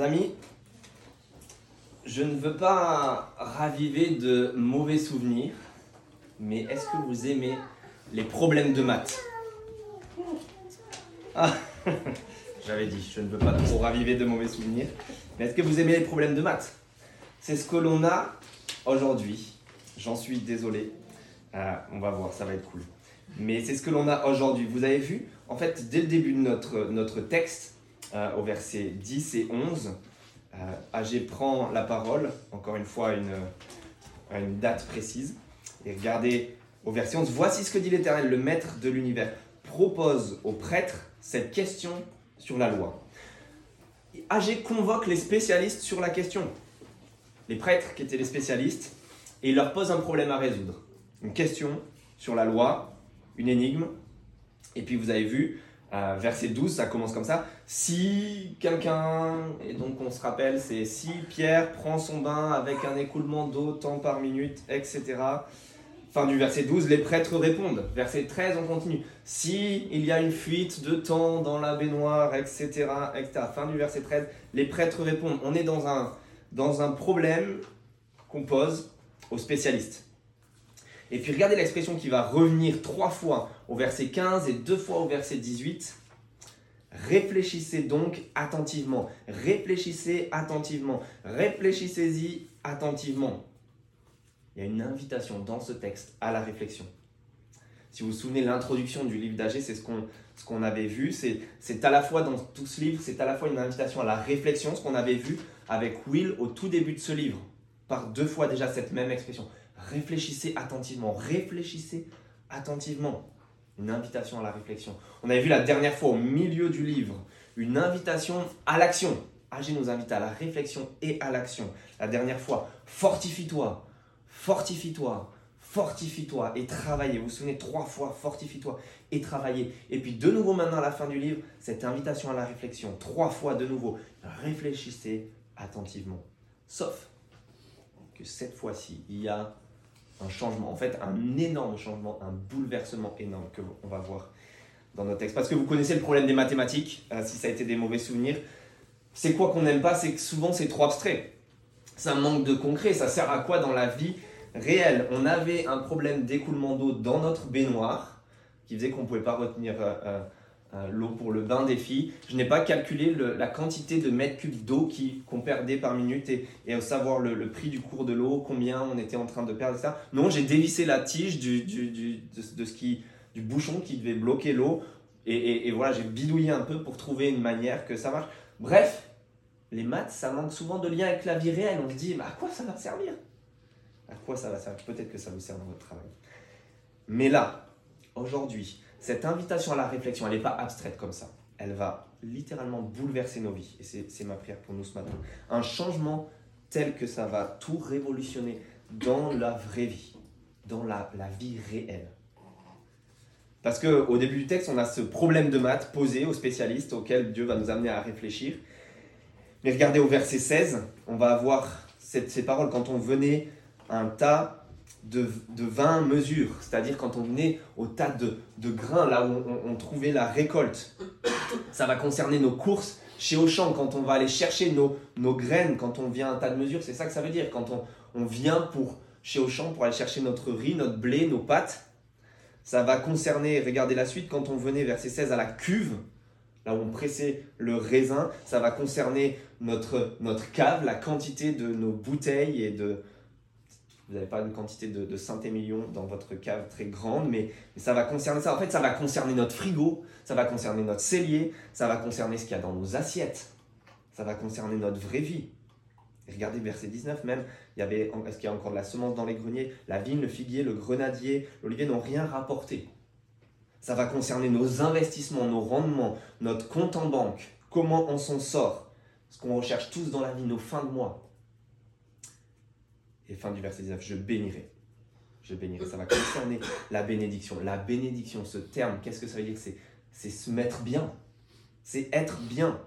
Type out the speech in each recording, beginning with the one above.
Amis, je ne veux pas raviver de mauvais souvenirs, mais est-ce que vous aimez les problèmes de maths? Ah, j'avais dit, je ne veux pas trop raviver de mauvais souvenirs, mais est-ce que vous aimez les problèmes de maths? C'est ce que l'on a aujourd'hui. J'en suis désolé. Euh, on va voir, ça va être cool. Mais c'est ce que l'on a aujourd'hui. Vous avez vu, en fait, dès le début de notre, notre texte, euh, au verset 10 et 11, euh, AG prend la parole, encore une fois une, à une date précise. Et regardez au verset 11, voici ce que dit l'Éternel, le maître de l'univers, propose aux prêtres cette question sur la loi. AG convoque les spécialistes sur la question. Les prêtres qui étaient les spécialistes, et il leur pose un problème à résoudre. Une question sur la loi, une énigme. Et puis vous avez vu, euh, verset 12, ça commence comme ça. Si quelqu'un, et donc on se rappelle, c'est si Pierre prend son bain avec un écoulement d'eau tant par minute, etc. Fin du verset 12, les prêtres répondent. Verset 13, on continue. Si il y a une fuite de temps dans la baignoire, etc., etc. Fin du verset 13, les prêtres répondent. On est dans un, dans un problème qu'on pose aux spécialistes. Et puis regardez l'expression qui va revenir trois fois au verset 15 et deux fois au verset 18. Réfléchissez donc attentivement. Réfléchissez attentivement. Réfléchissez-y attentivement. Il y a une invitation dans ce texte à la réflexion. Si vous vous souvenez, l'introduction du livre d'Agé, c'est ce qu'on ce qu'on avait vu. C'est à la fois dans tout ce livre, c'est à la fois une invitation à la réflexion, ce qu'on avait vu avec Will au tout début de ce livre, par deux fois déjà cette même expression. Réfléchissez attentivement, réfléchissez attentivement. Une invitation à la réflexion. On avait vu la dernière fois au milieu du livre une invitation à l'action. Agé nous invite à la réflexion et à l'action. La dernière fois, fortifie-toi, fortifie-toi, fortifie-toi et travaillez. Vous vous souvenez trois fois, fortifie-toi et travaillez. Et puis de nouveau maintenant à la fin du livre, cette invitation à la réflexion. Trois fois de nouveau, réfléchissez attentivement. Sauf que cette fois-ci, il y a un changement, en fait un énorme changement, un bouleversement énorme que on va voir dans notre texte. Parce que vous connaissez le problème des mathématiques, euh, si ça a été des mauvais souvenirs. C'est quoi qu'on n'aime pas? C'est que souvent c'est trop abstrait. C'est un manque de concret. Ça sert à quoi dans la vie réelle? On avait un problème d'écoulement d'eau dans notre baignoire qui faisait qu'on ne pouvait pas retenir euh, euh, l'eau pour le bain des filles. Je n'ai pas calculé la quantité de mètres cubes d'eau qu'on perdait par minute et, et savoir le, prix du cours de l'eau, combien on était en train de perdre, ça. Non, j'ai dévissé la tige du, de, ce qui, du bouchon qui devait bloquer l'eau et, et, et, voilà, j'ai bidouillé un peu pour trouver une manière que ça marche. Bref, les maths, ça manque souvent de lien avec la vie réelle. On se dit, mais à quoi ça va servir? À quoi ça va servir? Peut-être que ça vous sert dans votre travail. Mais là, aujourd'hui, cette invitation à la réflexion, elle n'est pas abstraite comme ça. Elle va littéralement bouleverser nos vies. Et c'est ma prière pour nous ce matin. Un changement tel que ça va tout révolutionner dans la vraie vie, dans la, la vie réelle. Parce qu'au début du texte, on a ce problème de maths posé aux spécialistes auquel Dieu va nous amener à réfléchir. Mais regardez au verset 16, on va avoir ces paroles quand on venait un tas de, de 20 mesures, c'est-à-dire quand on venait au tas de, de grains, là où on, trouvait la récolte. Ça va concerner nos courses chez Auchan, quand on va aller chercher nos, nos graines, quand on vient à un tas de mesures, c'est ça que ça veut dire. Quand on, on vient pour, chez Auchan pour aller chercher notre riz, notre blé, nos pâtes, ça va concerner, regardez la suite, quand on venait, verset 16, à la cuve, là où on pressait le raisin, ça va concerner notre, notre cave, la quantité de nos bouteilles et de, vous n'avez pas une quantité de, de Saint-Émilion dans votre cave très grande, mais, ça va concerner ça. En fait, ça va concerner notre frigo, ça va concerner notre cellier, ça va concerner ce qu'il y a dans nos assiettes, ça va concerner notre vraie vie. Regardez verset 19 même, il y avait, est-ce qu'il y a encore de la semence dans les greniers? La vigne, le figuier, le grenadier, l'olivier n'ont rien rapporté. Ça va concerner nos investissements, nos rendements, notre compte en banque, comment on s'en sort, ce qu'on recherche tous dans la vie, nos fins de mois. Et fin du verset 19, je bénirai. Je bénirai. Ça va concerner la bénédiction. La bénédiction, ce terme, qu'est-ce que ça veut dire? C'est, se mettre bien. C'est être bien.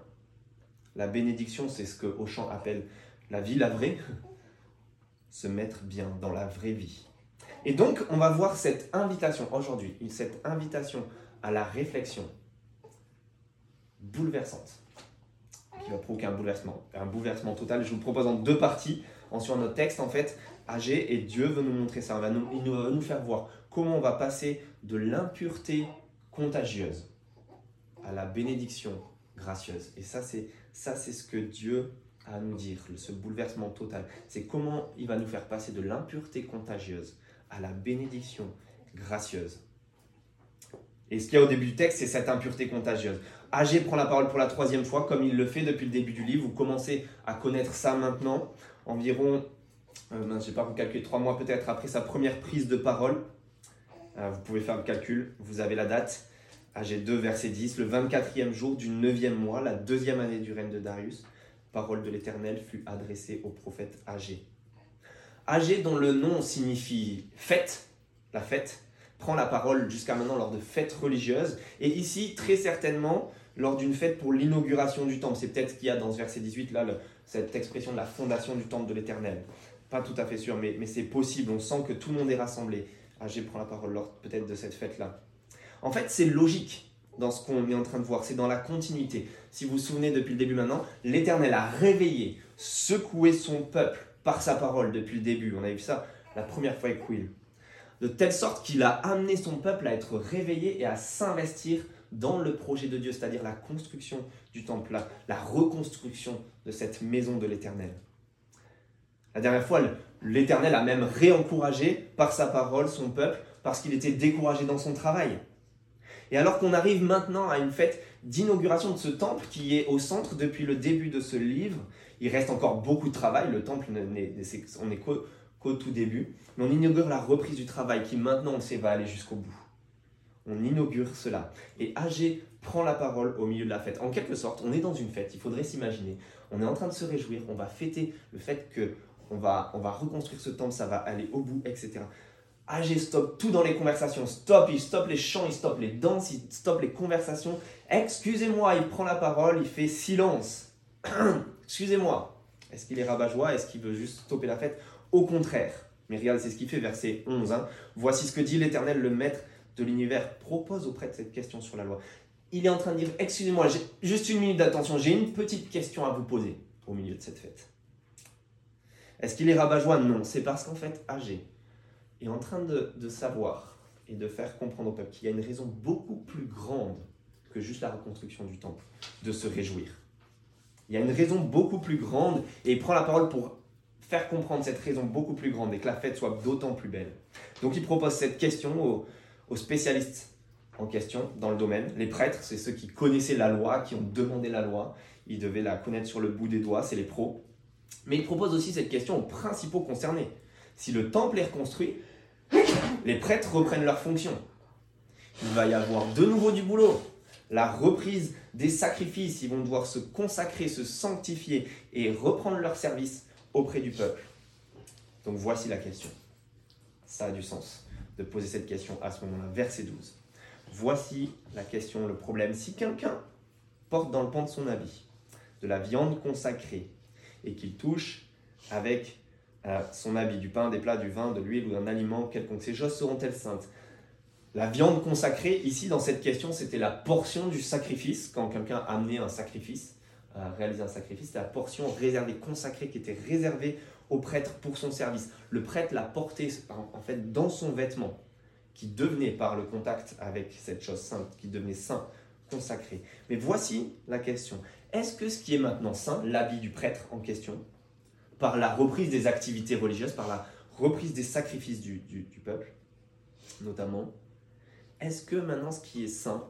La bénédiction, c'est ce que Auchan appelle la vie, la vraie. Se mettre bien dans la vraie vie. Et donc, on va voir cette invitation aujourd'hui, cette invitation à la réflexion bouleversante qui va provoquer un bouleversement, un bouleversement total. Je vous propose en deux parties. Ensuite, notre texte, en fait, âgé, et Dieu veut nous montrer ça. nous, il va nous faire voir comment on va passer de l'impureté contagieuse à la bénédiction gracieuse. Et ça, c'est ça, c'est ce que Dieu a à nous dire, ce bouleversement total. C'est comment il va nous faire passer de l'impureté contagieuse à la bénédiction gracieuse. Et ce qu'il y a au début du texte, c'est cette impureté contagieuse. Agé prend la parole pour la troisième fois, comme il le fait depuis le début du livre. Vous commencez à connaître ça maintenant, environ, euh, je ne sais pas, vous calculez trois mois peut-être après sa première prise de parole. Euh, vous pouvez faire le calcul, vous avez la date. Agé 2, verset 10, le 24e jour du 9e mois, la deuxième année du règne de Darius, parole de l'Éternel fut adressée au prophète Agé. Agé, dont le nom signifie fête, la fête, prend la parole jusqu'à maintenant lors de fêtes religieuses, et ici, très certainement, lors d'une fête pour l'inauguration du temple. C'est peut-être ce qu'il y a dans ce verset 18, là, cette expression de la fondation du temple de l'Éternel. Pas tout à fait sûr, mais, mais c'est possible. On sent que tout le monde est rassemblé. Agé prend la parole lors peut-être de cette fête-là. En fait, c'est logique dans ce qu'on est en train de voir, c'est dans la continuité. Si vous vous souvenez depuis le début maintenant, l'Éternel a réveillé, secoué son peuple par sa parole depuis le début. On a vu ça la première fois avec Will de telle sorte qu'il a amené son peuple à être réveillé et à s'investir dans le projet de Dieu, c'est-à-dire la construction du temple, la, reconstruction de cette maison de l'Éternel. La dernière fois, l'Éternel a même réencouragé par sa parole son peuple parce qu'il était découragé dans son travail. Et alors qu'on arrive maintenant à une fête d'inauguration de ce temple qui est au centre depuis le début de ce livre, il reste encore beaucoup de travail. Le temple, on est qu'au tout début. Mais on inaugure la reprise du travail qui maintenant, on sait, va aller jusqu'au bout. On inaugure cela. Et Agé prend la parole au milieu de la fête. En quelque sorte, on est dans une fête, il faudrait s'imaginer. On est en train de se réjouir, on va fêter le fait que on va, on va reconstruire ce temple, ça va aller au bout, etc. Agé stoppe tout dans les conversations. Stop, il stoppe les chants, il stoppe les danses, il stoppe les conversations. Excusez-moi, il prend la parole, il fait silence. Excusez-moi. Est-ce qu'il est rabat-joie? Est-ce qu'il veut juste stopper la fête? Au contraire. Mais regarde, c'est ce qu'il fait, verset 11. Hein. Voici ce que dit l'Éternel, le Maître de l'univers, propose auprès de cette question sur la loi. Il est en train de dire, excusez-moi, j'ai juste une minute d'attention, j'ai une petite question à vous poser au milieu de cette fête. Est-ce qu'il est rabat-joie? Non, c'est parce qu'en fait, Agé est en train de, de savoir et de faire comprendre au peuple qu'il y a une raison beaucoup plus grande que juste la reconstruction du temple, de se réjouir. Il y a une raison beaucoup plus grande et il prend la parole pour faire comprendre cette raison beaucoup plus grande et que la fête soit d'autant plus belle. Donc il propose cette question aux, spécialistes en question dans le domaine. Les prêtres, c'est ceux qui connaissaient la loi, qui ont demandé la loi. Ils devaient la connaître sur le bout des doigts, c'est les pros. Mais il propose aussi cette question aux principaux concernés. Si le temple est reconstruit, les prêtres reprennent leur fonction. Il va y avoir de nouveau du boulot. La reprise des sacrifices, ils vont devoir se consacrer, se sanctifier et reprendre leur service auprès du peuple. Donc voici la question. Ça a du sens de poser cette question à ce moment-là. Verset 12. Voici la question, le problème. Si quelqu'un porte dans le pan de son habit de la viande consacrée et qu'il touche avec euh, son habit du pain, des plats, du vin, de l'huile ou d'un aliment quelconque, ces choses seront-elles saintes? La viande consacrée, ici dans cette question, c'était la portion du sacrifice, quand quelqu'un amenait un sacrifice réaliser un sacrifice, c'était la portion réservée, consacrée, qui était réservée au prêtre pour son service. Le prêtre l'a porté en fait dans son vêtement, qui devenait par le contact avec cette chose sainte, qui devenait saint, consacré. Mais voici la question. Est-ce que ce qui est maintenant saint, l'habit du prêtre en question, par la reprise des activités religieuses, par la reprise des sacrifices du, du peuple, notamment, est-ce que maintenant ce qui est saint,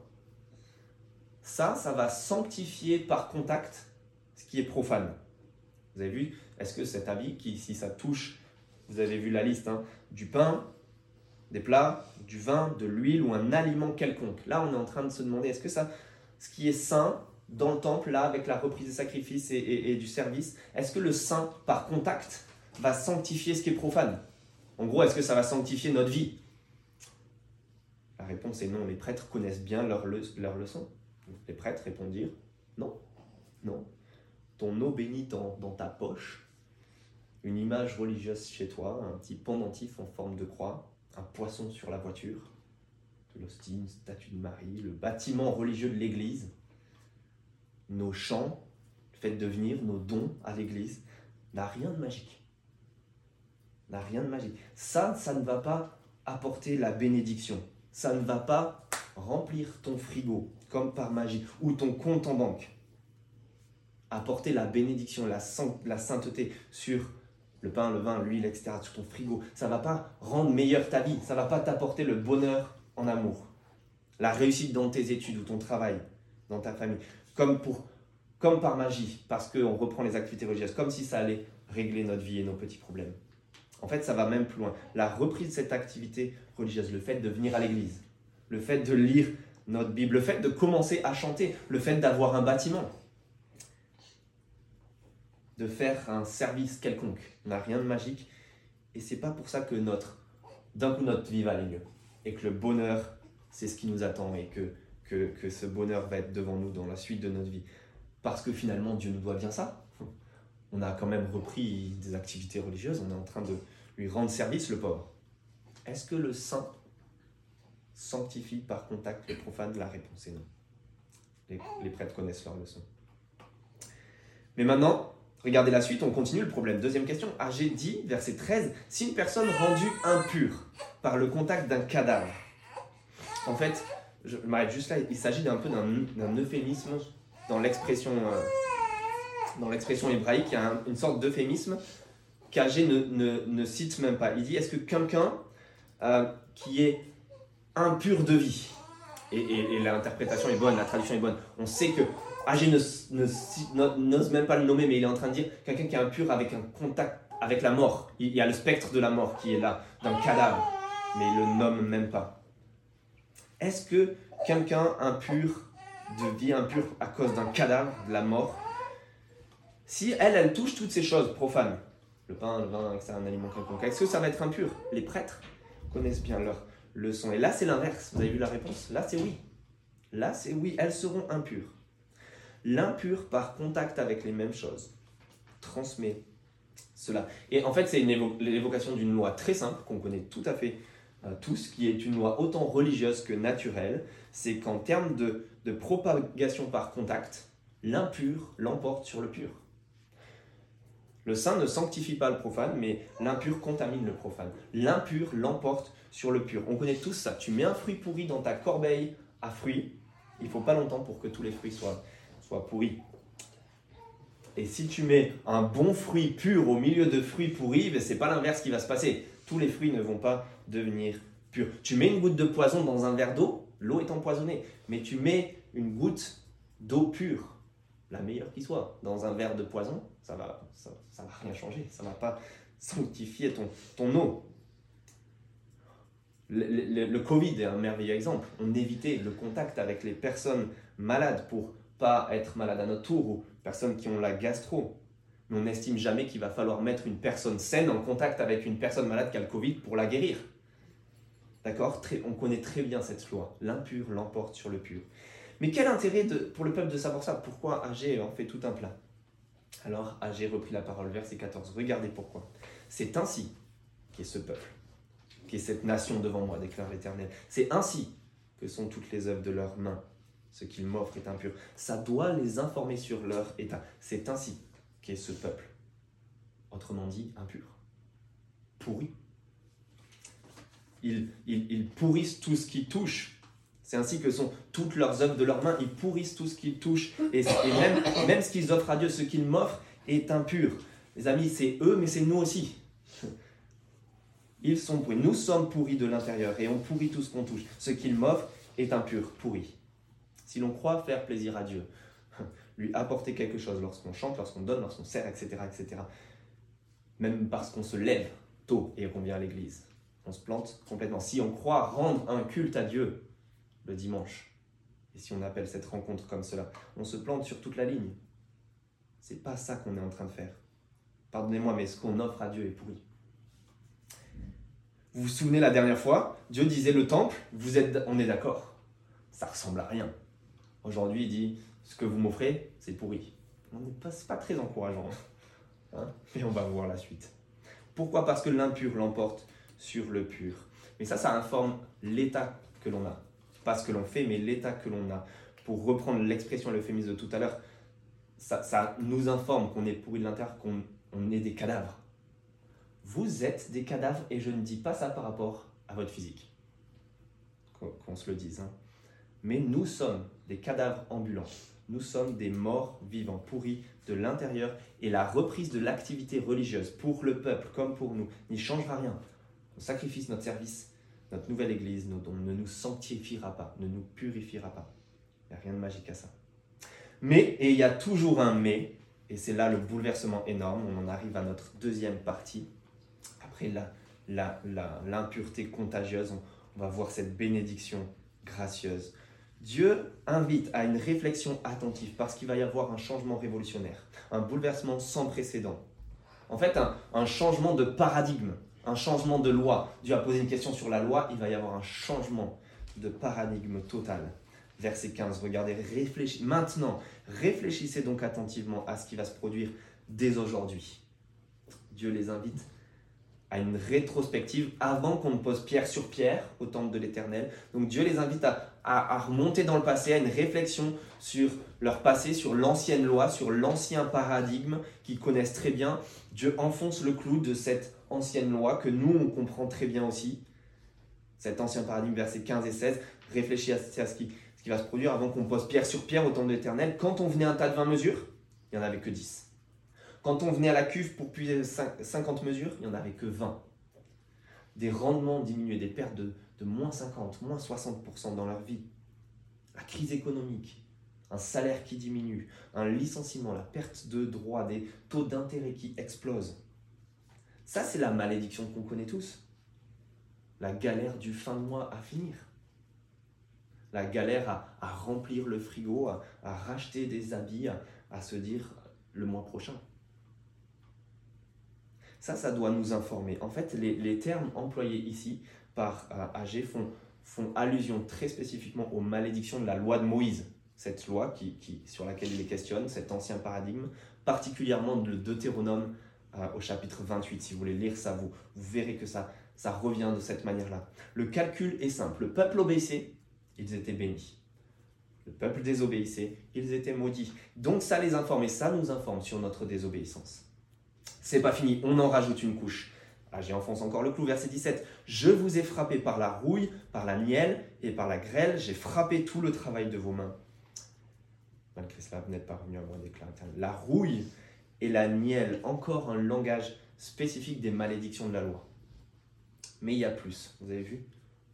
ça, ça va sanctifier par contact ce qui est profane? Vous avez vu, est-ce que cet habit, qui, si ça touche, vous avez vu la liste, hein, du pain, des plats, du vin, de l'huile ou un aliment quelconque? Là, on est en train de se demander, est-ce que ça, ce qui est saint dans le temple, là, avec la reprise des sacrifices et, du service, est-ce que le saint, par contact, va sanctifier ce qui est profane? En gros, est-ce que ça va sanctifier notre vie? La réponse est non, les prêtres connaissent bien leur, leur leçon. Les prêtres répondirent Non, non. Ton eau bénite dans ta poche, une image religieuse chez toi, un petit pendentif en forme de croix, un poisson sur la voiture, de l'hostie, une statue de Marie, le bâtiment religieux de l'église, nos chants, le fait venir, nos dons à l'église, n'a rien de magique. N'a rien de magique. Ça, ça ne va pas apporter la bénédiction. Ça ne va pas remplir ton frigo comme par magie ou ton compte en banque. Apporter la bénédiction, la sainteté sur le pain, le vin, l'huile, etc., sur ton frigo. Ça va pas rendre meilleure ta vie. Ça va pas t'apporter le bonheur en amour. La réussite dans tes études ou ton travail, dans ta famille. Comme, pour, comme par magie, parce qu'on reprend les activités religieuses, comme si ça allait régler notre vie et nos petits problèmes. En fait, ça va même plus loin. La reprise de cette activité religieuse, le fait de venir à l'église, le fait de lire notre Bible, le fait de commencer à chanter, le fait d'avoir un bâtiment, de faire un service quelconque, n'a rien de magique. Et c'est pas pour ça que notre, d'un coup, notre vie va aller mieux. Et que le bonheur, c'est ce qui nous attend et que, que, que ce bonheur va être devant nous dans la suite de notre vie. Parce que finalement, Dieu nous doit bien ça. On a quand même repris des activités religieuses, on est en train de lui rendre service, le pauvre. Est-ce que le saint sanctifie par contact le profane? La réponse est non. Les, les prêtres connaissent leur leçon. Mais maintenant, regardez la suite, on continue le problème. Deuxième question. AG dit, verset 13, si une personne rendue impure par le contact d'un cadavre. En fait, je m'arrête juste là, il s'agit d'un peu d'un euphémisme dans l'expression euh, dans l'expression hébraïque, il y a une sorte d'euphémisme qu'Agé ne, ne, cite même pas. Il dit est-ce que quelqu'un euh, qui est impur de vie, et, l'interprétation est bonne, la traduction est bonne, on sait que Agé n'ose même pas le nommer, mais il est en train de dire quelqu'un qui est impur avec un contact avec la mort. Il y a le spectre de la mort qui est là, d'un cadavre, mais il le nomme même pas. Est-ce que quelqu'un impur de vie impure à cause d'un cadavre, de la mort, si elle, elle touche toutes ces choses profanes, le pain, le vin, c'est un aliment quelconque, est-ce que ça va être impur? Les prêtres connaissent bien leur leçon. Et là, c'est l'inverse. Vous avez vu la réponse? Là, c'est oui. Là, c'est oui. Elles seront impures. L'impur, par contact avec les mêmes choses, transmet cela. Et en fait, c'est l'évocation d'une loi très simple qu'on connaît tout à fait euh, tous, qui est une loi autant religieuse que naturelle. C'est qu'en termes de, de propagation par contact, l'impur l'emporte sur le pur. Le saint ne sanctifie pas le profane, mais l'impur contamine le profane. L'impur l'emporte sur le pur. On connaît tous ça. Tu mets un fruit pourri dans ta corbeille à fruits, il faut pas longtemps pour que tous les fruits soient, soient pourris. Et si tu mets un bon fruit pur au milieu de fruits pourris, ben c'est pas l'inverse qui va se passer. Tous les fruits ne vont pas devenir purs. Tu mets une goutte de poison dans un verre d'eau, l'eau est empoisonnée. Mais tu mets une goutte d'eau pure, la meilleure qui soit, dans un verre de poison, ça va, ça, va rien changer, ça va pas sanctifier ton, ton eau. Le, Covid est un merveilleux exemple. On évitait le contact avec les personnes malades pour pas être malade à notre tour ou personnes qui ont la gastro. Mais on n'estime jamais qu'il va falloir mettre une personne saine en contact avec une personne malade qui a le Covid pour la guérir. D'accord? On connaît très bien cette loi. L'impur l'emporte sur le pur. Mais quel intérêt pour le peuple de savoir ça? Pourquoi Agé en fait tout un plat? Alors Agé reprit la parole, verset 14. Regardez pourquoi. C'est ainsi qu'est ce peuple, qu'est cette nation devant moi, déclare l'Éternel. C'est ainsi que sont toutes les œuvres de leurs mains. Ce qu'ils m'offrent est impur. Ça doit les informer sur leur état. C'est ainsi qu'est ce peuple. Autrement dit, impur. Pourri. Ils, ils, ils pourrissent tout ce qui touche c'est ainsi que sont toutes leurs œuvres de leurs mains. Ils pourrissent tout ce qu'ils touchent. Et, même, même ce qu'ils offrent à Dieu, ce qu'ils m'offrent, est impur. Les amis, c'est eux, mais c'est nous aussi. Ils sont pourris. Nous sommes pourris de l'intérieur et on pourrit tout ce qu'on touche. Ce qu'ils m'offrent est impur, pourri. Si l'on croit faire plaisir à Dieu, lui apporter quelque chose lorsqu'on chante, lorsqu'on donne, lorsqu'on sert, etc., etc., même parce qu'on se lève tôt et qu'on vient à l'église, on se plante complètement. Si on croit rendre un culte à Dieu, le dimanche. Et si on appelle cette rencontre comme cela, on se plante sur toute la ligne. C'est pas ça qu'on est en train de faire. Pardonnez-moi, mais ce qu'on offre à Dieu est pourri. Vous vous souvenez la dernière fois, Dieu disait le temple, vous êtes, on est d'accord, ça ressemble à rien. Aujourd'hui, il dit ce que vous m'offrez, c'est pourri. On n'est pas, pas très encourageant. Hein mais on va voir la suite. Pourquoi? Parce que l'impur l'emporte sur le pur. Mais ça, ça informe l'état que l'on a pas ce que l'on fait, mais l'état que l'on a. Pour reprendre l'expression, l'euphémisme de tout à l'heure, ça, nous informe qu'on est pourri de l'intérieur, qu'on on est des cadavres. Vous êtes des cadavres et je ne dis pas ça par rapport à votre physique. Qu'on se le dise. hein. Mais nous sommes des cadavres ambulants. Nous sommes des morts vivants, pourris de l'intérieur. Et la reprise de l'activité religieuse pour le peuple comme pour nous n'y changera rien. Nos sacrifices, notre service, notre nouvelle Église dons ne nous sanctifiera pas, ne nous purifiera pas. Il n'y a rien de magique à ça. Mais, et il y a toujours un mais, et c'est là le bouleversement énorme, on en arrive à notre deuxième partie. Après la- la- la- l'impureté contagieuse, on, on va voir cette bénédiction gracieuse. Dieu invite à une réflexion attentive parce qu'il va y avoir un changement révolutionnaire, un bouleversement sans précédent. En fait, un, un changement de paradigme, un changement de loi. Dieu a posé une question sur la loi, il va y avoir un changement de paradigme total. Verset 15, regardez, réfléchissez. Maintenant, réfléchissez donc attentivement à ce qui va se produire dès aujourd'hui. Dieu les invite à une rétrospective avant qu'on ne pose pierre sur pierre au temple de l'Éternel. Donc Dieu les invite à, remonter dans le passé, à une réflexion sur leur passé, sur l'ancienne loi, sur l'ancien paradigme qu'ils connaissent très bien. Dieu enfonce le clou de cette ancienne loi que nous, on comprend très bien aussi. Cet ancien paradigme, versets 15 et 16, réfléchis à, à ce, qui, ce qui va se produire avant qu'on pose pierre sur pierre au temple de l'Éternel. Quand on venait à un tas de 20 mesures, il n'y en avait que 10. Quand on venait à la cuve pour puiser cin- 50 mesures, il n'y en avait que 20. Des rendements diminués, des pertes de, moins 50, moins 60% dans leur vie. La crise économique, un salaire qui diminue, un licenciement, la perte de droits, des taux d'intérêt qui explosent. Ça, c'est la malédiction qu'on connaît tous. La galère du fin de mois à finir. La galère à, remplir le frigo, à, racheter des habits, à se dire le mois prochain. Ça, ça doit nous informer. En fait, les, termes employés ici par euh, AG font, allusion très spécifiquement aux malédictions de la loi de Moïse. Cette loi qui- sur laquelle il les questionne, cet ancien paradigme, particulièrement le Deutéronome euh, au chapitre 28. Si vous voulez lire ça, vous, vous verrez que ça, ça revient de cette manière-là. Le calcul est simple. Le peuple obéissait, ils étaient bénis. Le peuple désobéissait, ils étaient maudits. Donc ça les informe et ça nous informe sur notre désobéissance. C'est pas fini, on en rajoute une couche. Ah, J'ai enfonce encore le clou, verset 17. Je vous ai frappé par la rouille, par la nielle et par la grêle. J'ai frappé tout le travail de vos mains. Malgré cela, vous n'êtes pas revenu à moi, déclare. La rouille et la nielle, encore un langage spécifique des malédictions de la loi. Mais il y a plus, vous avez vu?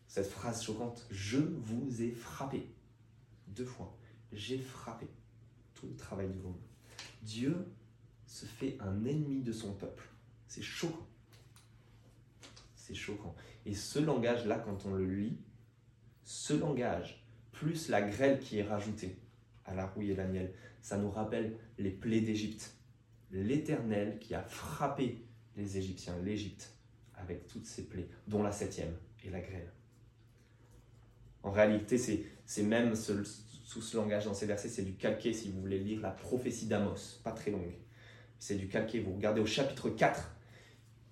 Cette phrase choquante, je vous ai frappé. Deux fois, j'ai frappé tout le travail de vos mains. Dieu se fait un ennemi de son peuple. C'est choquant. C'est choquant. Et ce langage-là, quand on le lit, ce langage, plus la grêle qui est rajoutée à la rouille et la miel, ça nous rappelle les plaies d'Égypte. L'Éternel qui a frappé les Égyptiens, l'Égypte, avec toutes ses plaies, dont la septième et la grêle. En réalité, c'est, même sous ce langage dans ces versets, c'est du calqué si vous voulez lire la prophétie d'Amos, pas très longue. C'est du calqué. Vous regardez au chapitre 4,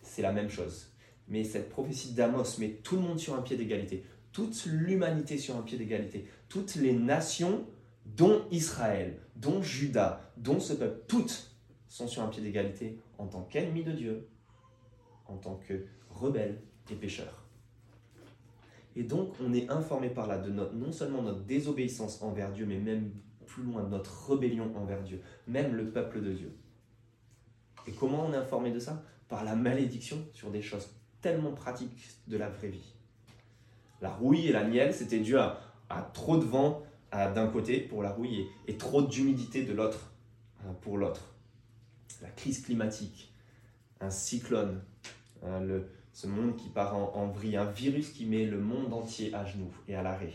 c'est la même chose. Mais cette prophétie d'Amos met tout le monde sur un pied d'égalité, toute l'humanité sur un pied d'égalité, toutes les nations, dont Israël, dont Juda, dont ce peuple, toutes sont sur un pied d'égalité en tant qu'ennemis de Dieu, en tant que rebelles et pécheurs. Et donc, on est informé par là de non seulement notre désobéissance envers Dieu, mais même plus loin, notre rébellion envers Dieu, même le peuple de Dieu. Et comment on est informé de ça? Par la malédiction sur des choses tellement pratiques de la vraie vie. La rouille et la miel, c'était dû à, à trop de vent d'un côté pour la rouille et, trop d'humidité de l'autre euh, pour l'autre. La crise climatique, un cyclone, hein, le, ce monde qui part en, en vrille, un virus qui met le monde entier à genoux et à l'arrêt.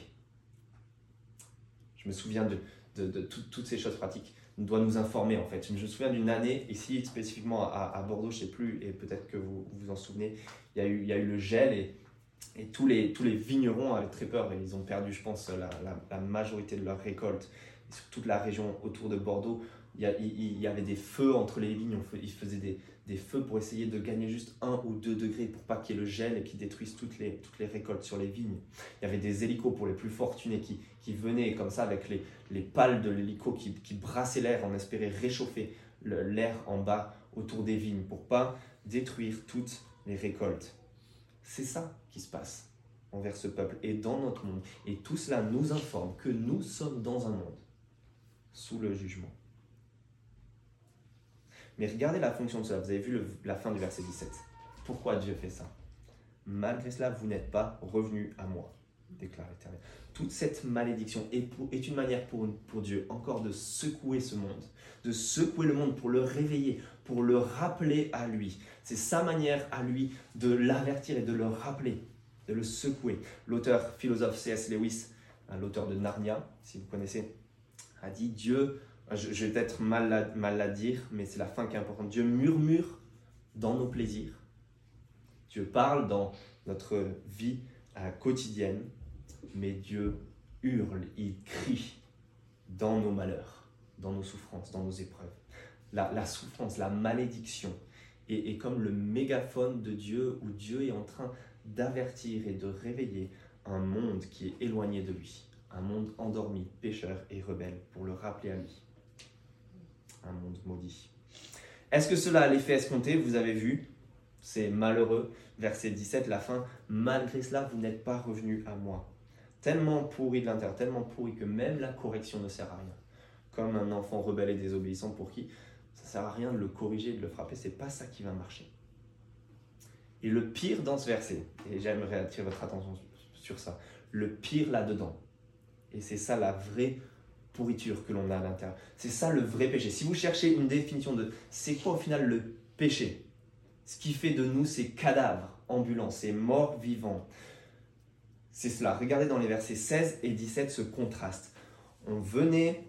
Je me souviens de, de- de tout- toutes ces choses pratiques doit nous informer en fait. Je me souviens d'une année, ici spécifiquement à, Bordeaux, je ne sais plus, et peut-être que vous vous en souvenez, il y a eu, le gel et, tous, les, vignerons avaient très peur et ils ont perdu, je pense, la, majorité de leur récolte. Sur toute la région autour de Bordeaux, il y, avait des feux entre les vignes, ils faisaient des, feux pour essayer de gagner juste un ou deux degrés pour pas qu'il y ait le gel et qui détruise toutes les, récoltes sur les vignes. Il y avait des hélicos pour les plus fortunés qui, venaient comme ça avec les, les pales de l'hélico qui, qui brassaient l'air, on espérait réchauffer l'air en bas autour des vignes pour pas détruire toutes les récoltes. C'est ça qui se passe envers ce peuple et dans notre monde. Et tout cela nous informe que nous sommes dans un monde sous le jugement. Mais regardez la fonction de cela. Vous avez vu la fin du verset 17. Pourquoi Dieu fait ça? Malgré cela, vous n'êtes pas revenu à moi, déclare l'Éternel. Toute cette malédiction est, une manière pour, pour Dieu encore de secouer ce monde, de secouer le monde pour le réveiller, pour le rappeler à lui. C'est sa manière à lui de l'avertir et de le rappeler, de le secouer. L'auteur philosophe C.S. Lewis, l'auteur de Narnia, si vous connaissez, a dit Dieu, je, vais peut-être mal la dire, mais c'est la fin qui est importante. Dieu murmure dans nos plaisirs. Dieu parle dans notre vie euh, quotidienne, mais Dieu hurle, il crie dans nos malheurs, dans nos souffrances, dans nos épreuves. La, souffrance, la malédiction est, est, comme le mégaphone de Dieu où Dieu est en train d'avertir et de réveiller un monde qui est éloigné de lui un monde endormi, pécheur et rebelle, pour le rappeler à lui. Un monde maudit. Est-ce que cela a l'effet escompté? Vous avez vu, c'est malheureux. Verset 17, la fin. Malgré cela, vous n'êtes pas revenu à moi. Tellement pourri de l'intérieur, tellement pourri que même la correction ne sert à rien. Comme un enfant rebelle et désobéissant pour qui ça sert à rien de le corriger, de le frapper. C'est pas ça qui va marcher. Et le pire dans ce verset, et j'aimerais attirer votre attention sur ça, le pire là-dedans, et c'est ça la vraie pourriture que l'on a à l'intérieur. C'est ça le vrai péché. Si vous cherchez une définition de c'est quoi au final le péché, ce qui fait de nous ces cadavres ambulants, ces morts vivants, c'est cela. Regardez dans les versets 16 et 17 ce contraste. On venait,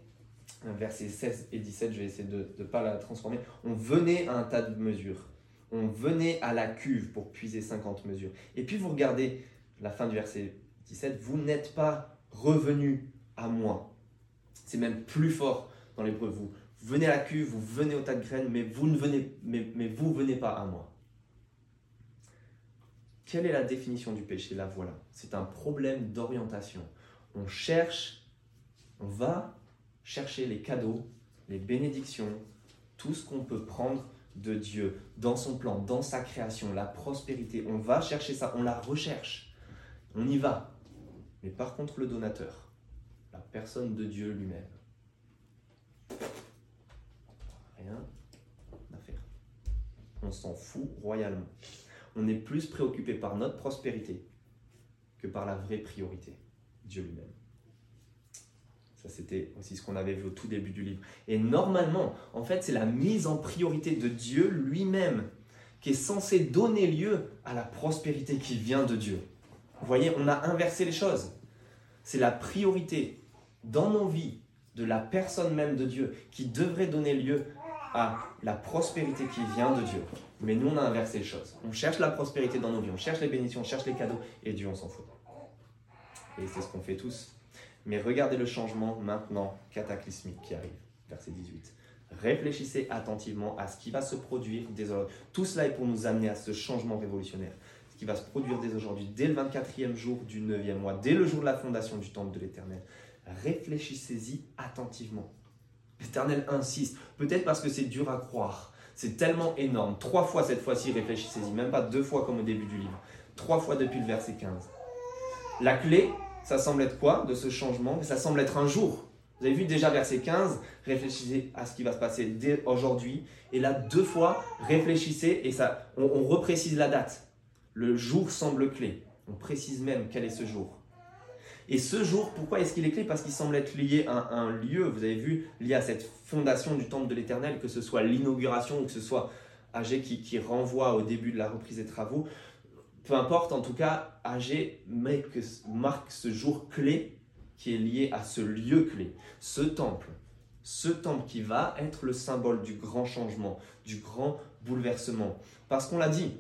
versets 16 et 17, je vais essayer de ne pas la transformer, on venait à un tas de mesures. On venait à la cuve pour puiser 50 mesures. Et puis vous regardez la fin du verset 17, vous n'êtes pas revenu à moi. C'est même plus fort dans l'hébreu. Vous venez à la cuve, vous venez au tas de graines, mais vous ne venez, mais, mais vous venez pas à moi. Quelle est la définition du péché? La voilà. C'est un problème d'orientation. On cherche, on va chercher les cadeaux, les bénédictions, tout ce qu'on peut prendre de Dieu dans son plan, dans sa création, la prospérité. On va chercher ça, on la recherche. On y va. Mais par contre, le donateur, personne de Dieu lui-même, rien à faire. On s'en fout royalement. On est plus préoccupé par notre prospérité que par la vraie priorité, Dieu lui-même. Ça, c'était aussi ce qu'on avait vu au tout début du livre. Et normalement, en fait, c'est la mise en priorité de Dieu lui-même qui est censée donner lieu à la prospérité qui vient de Dieu. Vous voyez, on a inversé les choses. C'est la priorité dans nos vies de la personne même de Dieu qui devrait donner lieu à la prospérité qui vient de Dieu. Mais nous, on a inversé les choses. On cherche la prospérité dans nos vies, on cherche les bénédictions, on cherche les cadeaux, et Dieu, on s'en fout. Et c'est ce qu'on fait tous. Mais regardez le changement maintenant cataclysmique qui arrive. Verset 18. Réfléchissez attentivement à ce qui va se produire désormais. Tout cela est pour nous amener à ce changement révolutionnaire qui va se produire dès aujourd'hui, dès le 24e jour du 9e mois, dès le jour de la fondation du temple de l'Éternel. Réfléchissez-y attentivement. L'Éternel insiste, peut-être parce que c'est dur à croire, c'est tellement énorme. Trois fois cette fois-ci, réfléchissez-y, même pas deux fois comme au début du livre. Trois fois depuis le verset 15. La clé, ça semble être quoi de ce changement? Ça semble être un jour. Vous avez vu déjà verset 15, réfléchissez à ce qui va se passer dès aujourd'hui. Et là, deux fois, réfléchissez et ça, on, on reprécise la date. Le jour semble clé. On précise même quel est ce jour. Et ce jour, pourquoi est-ce qu'il est clé? Parce qu'il semble être lié à un lieu, vous avez vu, lié à cette fondation du temple de l'Éternel, que ce soit l'inauguration ou que ce soit AG qui, renvoie au début de la reprise des travaux. Peu importe, en tout cas, AG marque ce jour clé qui est lié à ce lieu clé, ce temple. Ce temple qui va être le symbole du grand changement, du grand bouleversement. Parce qu'on l'a dit,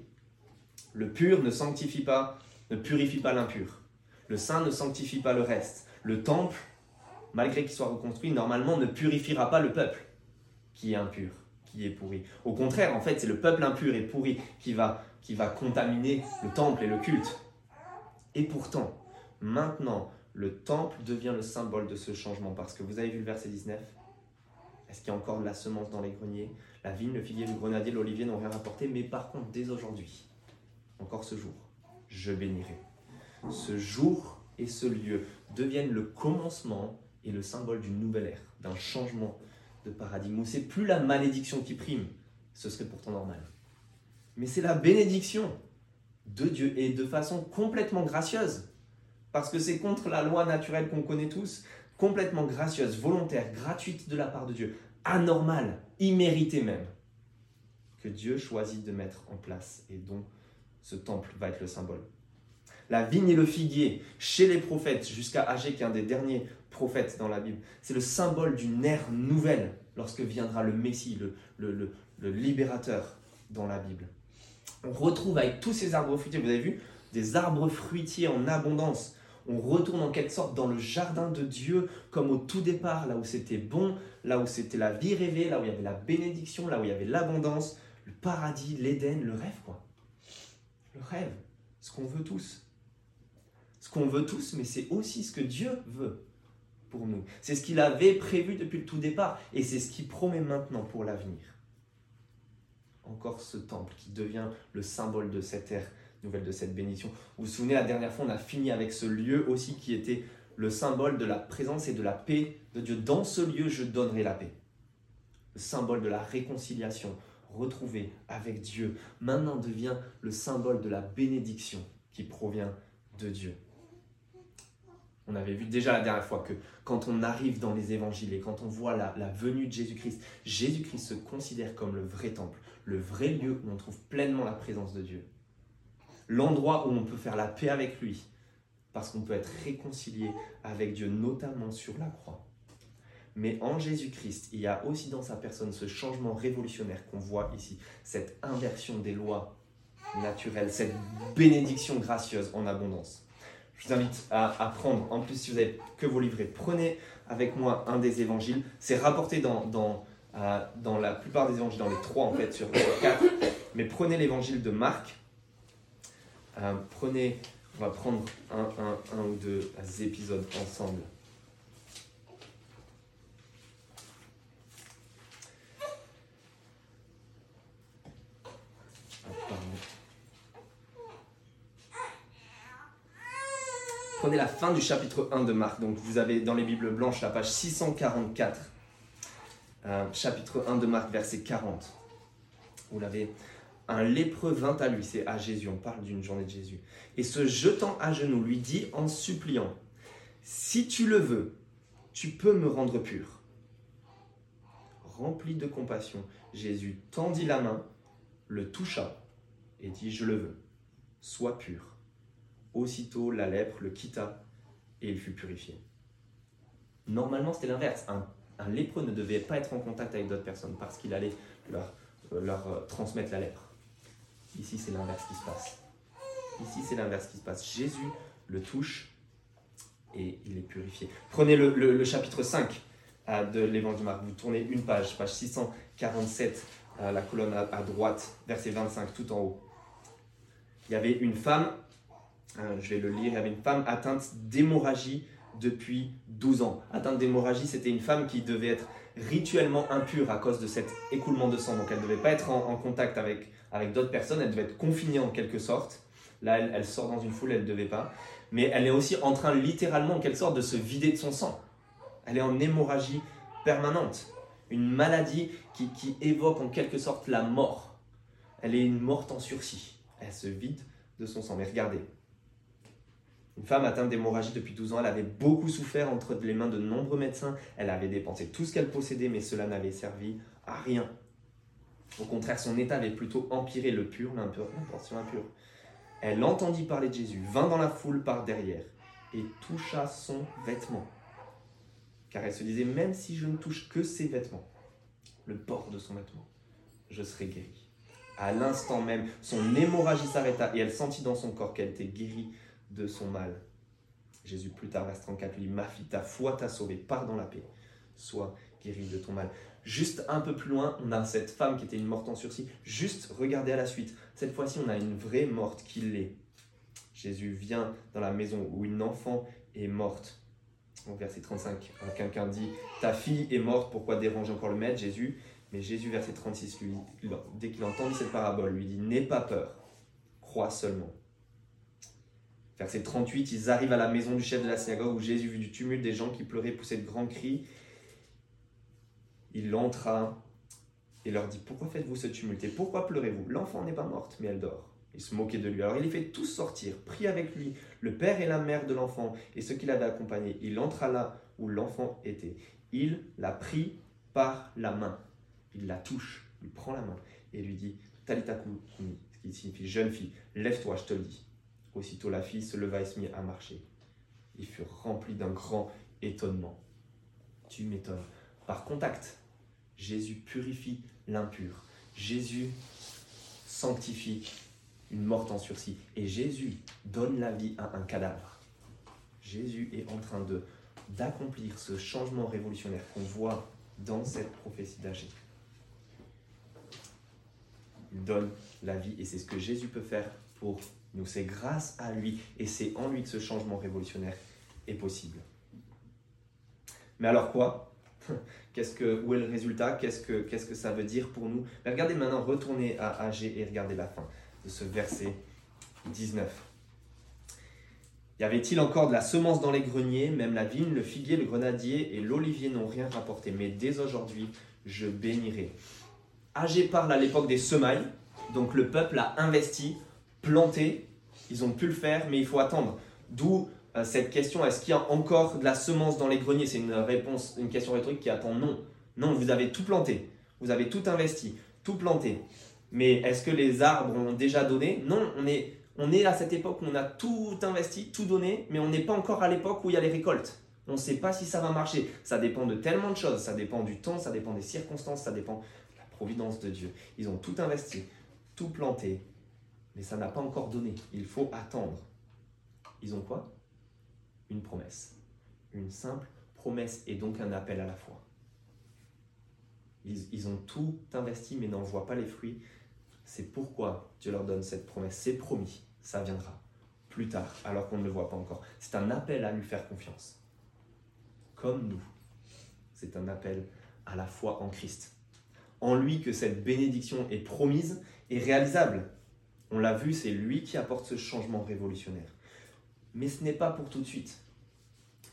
le pur ne sanctifie pas, ne purifie pas l'impur. Le saint ne sanctifie pas le reste. Le temple, malgré qu'il soit reconstruit, normalement ne purifiera pas le peuple. qui est impur, qui est pourri. Au contraire, en fait, c'est le peuple impur et pourri qui va, qui va contaminer le temple et le culte. Et pourtant, maintenant, le temple devient le symbole de ce changement. Parce que vous avez vu le verset 19 Est-ce qu'il y a encore de la semence dans les greniers? La vigne, le figuier, le grenadier, l'olivier n'ont rien rapporté. Mais par contre, dès aujourd'hui, encore ce jour, je bénirai. Ce jour et ce lieu deviennent le commencement et le symbole d'une nouvelle ère, d'un changement de paradigme, où c'est plus la malédiction qui prime, ce serait pourtant normal. Mais c'est la bénédiction de Dieu et de façon complètement gracieuse. Parce que c'est contre la loi naturelle qu'on connaît tous, complètement gracieuse, volontaire, gratuite de la part de Dieu, anormale, imméritée même, que Dieu choisit de mettre en place et dont ce temple va être le symbole. La vigne et le figuier, chez les prophètes, jusqu'à Agé, qui est un des derniers prophètes dans la Bible, c'est le symbole d'une ère nouvelle lorsque viendra le Messie, le, le libérateur dans la Bible. On retrouve avec tous ces arbres fruitiers, vous avez vu, des arbres fruitiers en abondance. On retourne en quelque sorte dans le jardin de Dieu comme au tout départ, là où c'était bon, là où c'était la vie rêvée, là où il y avait la bénédiction, là où il y avait l'abondance, le paradis, l'Éden, le rêve quoi. Le rêve, ce qu'on veut tous. Qu'on veut tous, mais c'est aussi ce que Dieu veut pour nous. C'est ce qu'il avait prévu depuis le tout départ et c'est ce qu'il promet maintenant pour l'avenir encore ce temple qui devient le symbole de cette ère nouvelle, de cette bénédiction. Vous vous souvenez, la dernière fois, on a fini avec ce lieu aussi qui était le symbole de la présence et de la paix de Dieu. Dans ce lieu, je donnerai la paix. Le symbole de la réconciliation retrouvée avec Dieu, maintenant devient le symbole de la bénédiction qui provient de Dieu. On avait vu déjà la dernière fois que quand on arrive dans les évangiles et quand on voit la, venue de Jésus-Christ, Jésus-Christ se considère comme le vrai temple, le vrai lieu où on trouve pleinement la présence de Dieu. L'endroit où on peut faire la paix avec lui, parce qu'on peut être réconcilié avec Dieu, notamment sur la croix. Mais en Jésus-Christ, il y a aussi dans sa personne ce changement révolutionnaire qu'on voit ici, cette inversion des lois naturelles, cette bénédiction gracieuse en abondance. Je vous invite à, prendre, en plus si vous n'avez que vos livrets, prenez avec moi un des évangiles. C'est rapporté dans, dans dans la plupart des évangiles, dans les trois en fait sur quatre. Mais prenez l'évangile de Marc. Euh, prenez, on va prendre un, un ou deux épisodes ensemble. Prenez la fin du chapitre 1 de Marc. Donc vous avez dans les Bibles blanches la page 644. Euh, chapitre 1 de Marc, verset 40. Vous l'avez. Un lépreux vint à lui, c'est à Jésus, on parle d'une journée de Jésus, et se jetant à genoux, lui dit en suppliant, Si tu le veux, tu peux me rendre pur. Rempli de compassion, Jésus tendit la main, le toucha, et dit, Je le veux, sois pur. Aussitôt la lèpre le quitta, et il fut purifié. Normalement, c'était l'inverse. Un lépreux ne devait pas être en contact avec d'autres personnes parce qu'il allait leur, euh, leur euh, transmettre la lèpre. Ici, c'est l'inverse qui se passe. Ici, c'est l'inverse qui se passe. Jésus le touche et il est purifié. Prenez le, chapitre 5 euh, de l'évangile de Marc. Vous tournez une page, page 647, la colonne à, droite, verset 25, tout en haut. Il y avait une femme, je vais le lire, il y avait une femme atteinte d'hémorragie depuis 12 ans. Atteinte d'hémorragie, c'était une femme qui devait être rituellement impure à cause de cet écoulement de sang. Donc elle ne devait pas être en, contact avec, avec d'autres personnes, elle devait être confinée en quelque sorte. Là, elle, sort dans une foule, elle ne devait pas. Mais elle est aussi en train littéralement en quelque sorte de se vider de son sang. Elle est en hémorragie permanente. Une maladie qui, qui évoque en quelque sorte la mort. Elle est une morte en sursis. Elle se vide de son sang. Mais regardez, une femme atteinte d'hémorragie depuis 12 ans, elle avait beaucoup souffert entre les mains de nombreux médecins, elle avait dépensé tout ce qu'elle possédait, mais cela n'avait servi à rien. Au contraire, son état avait plutôt empiré le pur, l'importion impure. Elle entendit parler de Jésus, vint dans la foule par derrière et toucha son vêtement. Car elle se disait, même si je ne touche que ses vêtements, le bord de son vêtement, je serai guérie. À l'instant même, son hémorragie s'arrêta et elle sentit dans son corps qu'elle était guérie de son mal. Jésus, plus tard, verset 34, lui dit Ma fille, ta foi t'a sauvé, pars dans la paix, sois guérie de ton mal. Juste un peu plus loin, on a cette femme qui était une morte en sursis. Juste regardez à la suite. Cette fois-ci, on a une vraie morte qui l'est. Jésus vient dans la maison où une enfant est morte. Au verset 35, quelqu'un dit Ta fille est morte, pourquoi déranger encore le maître? Jésus Mais Jésus, verset 36, lui, dès qu'il entendit cette parabole, lui dit N'aie pas peur, crois seulement. Verset 38, ils arrivent à la maison du chef de la synagogue où Jésus vit du tumulte, des gens qui pleuraient, poussaient de grands cris il entra et leur dit Pourquoi faites-vous ce tumulte? Et pourquoi pleurez-vous? L'enfant n'est pas morte, mais elle dort. Il se moquait de lui. Alors il les fait tous sortir, prit avec lui le père et la mère de l'enfant et ceux qui l'avaient accompagné. Il entra là où l'enfant était. Il la prit par la main. Il la touche, lui prend la main et lui dit Talita ce qui signifie jeune fille, lève-toi, je te le dis. Aussitôt la fille se leva et se mit à marcher. Il fut rempli d'un grand étonnement. Tu m'étonnes. Par contact, Jésus purifie l'impur. Jésus sanctifie une morte en sursis. Et Jésus donne la vie à un cadavre. Jésus est en train de d'accomplir ce changement révolutionnaire qu'on voit dans cette prophétie d'Agé. Il donne la vie et c'est ce que Jésus peut faire pour nous. C'est grâce à lui et c'est en lui que ce changement révolutionnaire est possible. Mais alors quoi? Qu'est-ce que, où est le résultat? Qu'est-ce que, qu'est-ce que ça veut dire pour nous? Regardez maintenant, retournez à AG et regardez la fin de ce verset 19. Y avait-il encore de la semence dans les greniers? Même la vigne, le figuier, le grenadier et l'olivier n'ont rien rapporté. Mais dès aujourd'hui, je bénirai. AG parle à l'époque des semailles. Donc le peuple a investi, planté. Ils ont pu le faire, mais il faut attendre. D'où euh, cette question, est-ce qu'il y a encore de la semence dans les greniers? C'est une réponse, une question rhétorique qui attend non. Non, vous avez tout planté, vous avez tout investi, tout planté. Mais est-ce que les arbres ont déjà donné? Non, on est, on est à cette époque où on a tout investi, tout donné, mais on n'est pas encore à l'époque où il y a les récoltes. On ne sait pas si ça va marcher. Ça dépend de tellement de choses. Ça dépend du temps, ça dépend des circonstances, ça dépend de la providence de Dieu. Ils ont tout investi, tout planté, mais ça n'a pas encore donné. Il faut attendre. Ils ont quoi? Une promesse. Une simple promesse et donc un appel à la foi. Ils, ont tout investi mais n'en voient pas les fruits. C'est pourquoi Dieu leur donne cette promesse. C'est promis, ça viendra plus tard alors qu'on ne le voit pas encore. C'est un appel à lui faire confiance. Comme nous, c'est un appel à la foi en Christ. En lui que cette bénédiction est promise et réalisable. On l'a vu, c'est lui qui apporte ce changement révolutionnaire. Mais ce n'est pas pour tout de suite.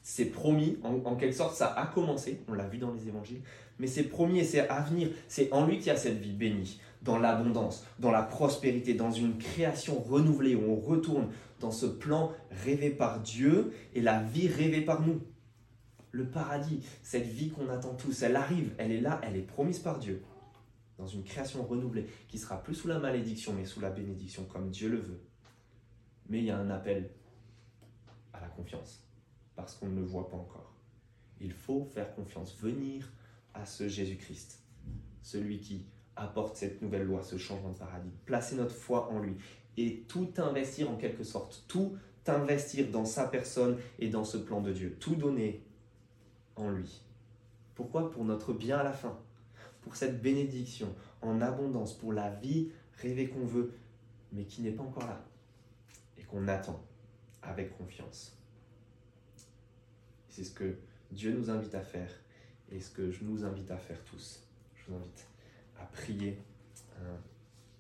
C'est promis, en, quelque sorte, ça a commencé, on l'a vu dans les évangiles, mais c'est promis et c'est à venir. C'est en lui qu'il y a cette vie bénie, dans l'abondance, dans la prospérité, dans une création renouvelée où on retourne dans ce plan rêvé par Dieu et la vie rêvée par nous. Le paradis, cette vie qu'on attend tous, elle arrive, elle est là, elle est promise par Dieu, dans une création renouvelée qui sera plus sous la malédiction mais sous la bénédiction comme Dieu le veut. Mais il y a un appel à la confiance parce qu'on ne le voit pas encore. Il faut faire confiance, venir à ce Jésus-Christ, celui qui apporte cette nouvelle loi, ce changement de paradigme, placer notre foi en lui et tout investir en quelque sorte, tout investir dans sa personne et dans ce plan de Dieu, tout donner en lui. Pourquoi? Pour notre bien à la fin, pour cette bénédiction en abondance, pour la vie rêvée qu'on veut, mais qui n'est pas encore là et qu'on attend avec confiance. C'est ce que Dieu nous invite à faire et ce que je nous invite à faire tous. Je vous invite à prier hein,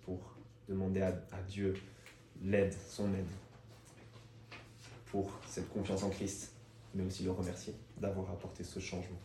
pour demander à, à Dieu l'aide, son aide pour cette confiance en Christ, mais aussi le remercier d'avoir apporté ce changement.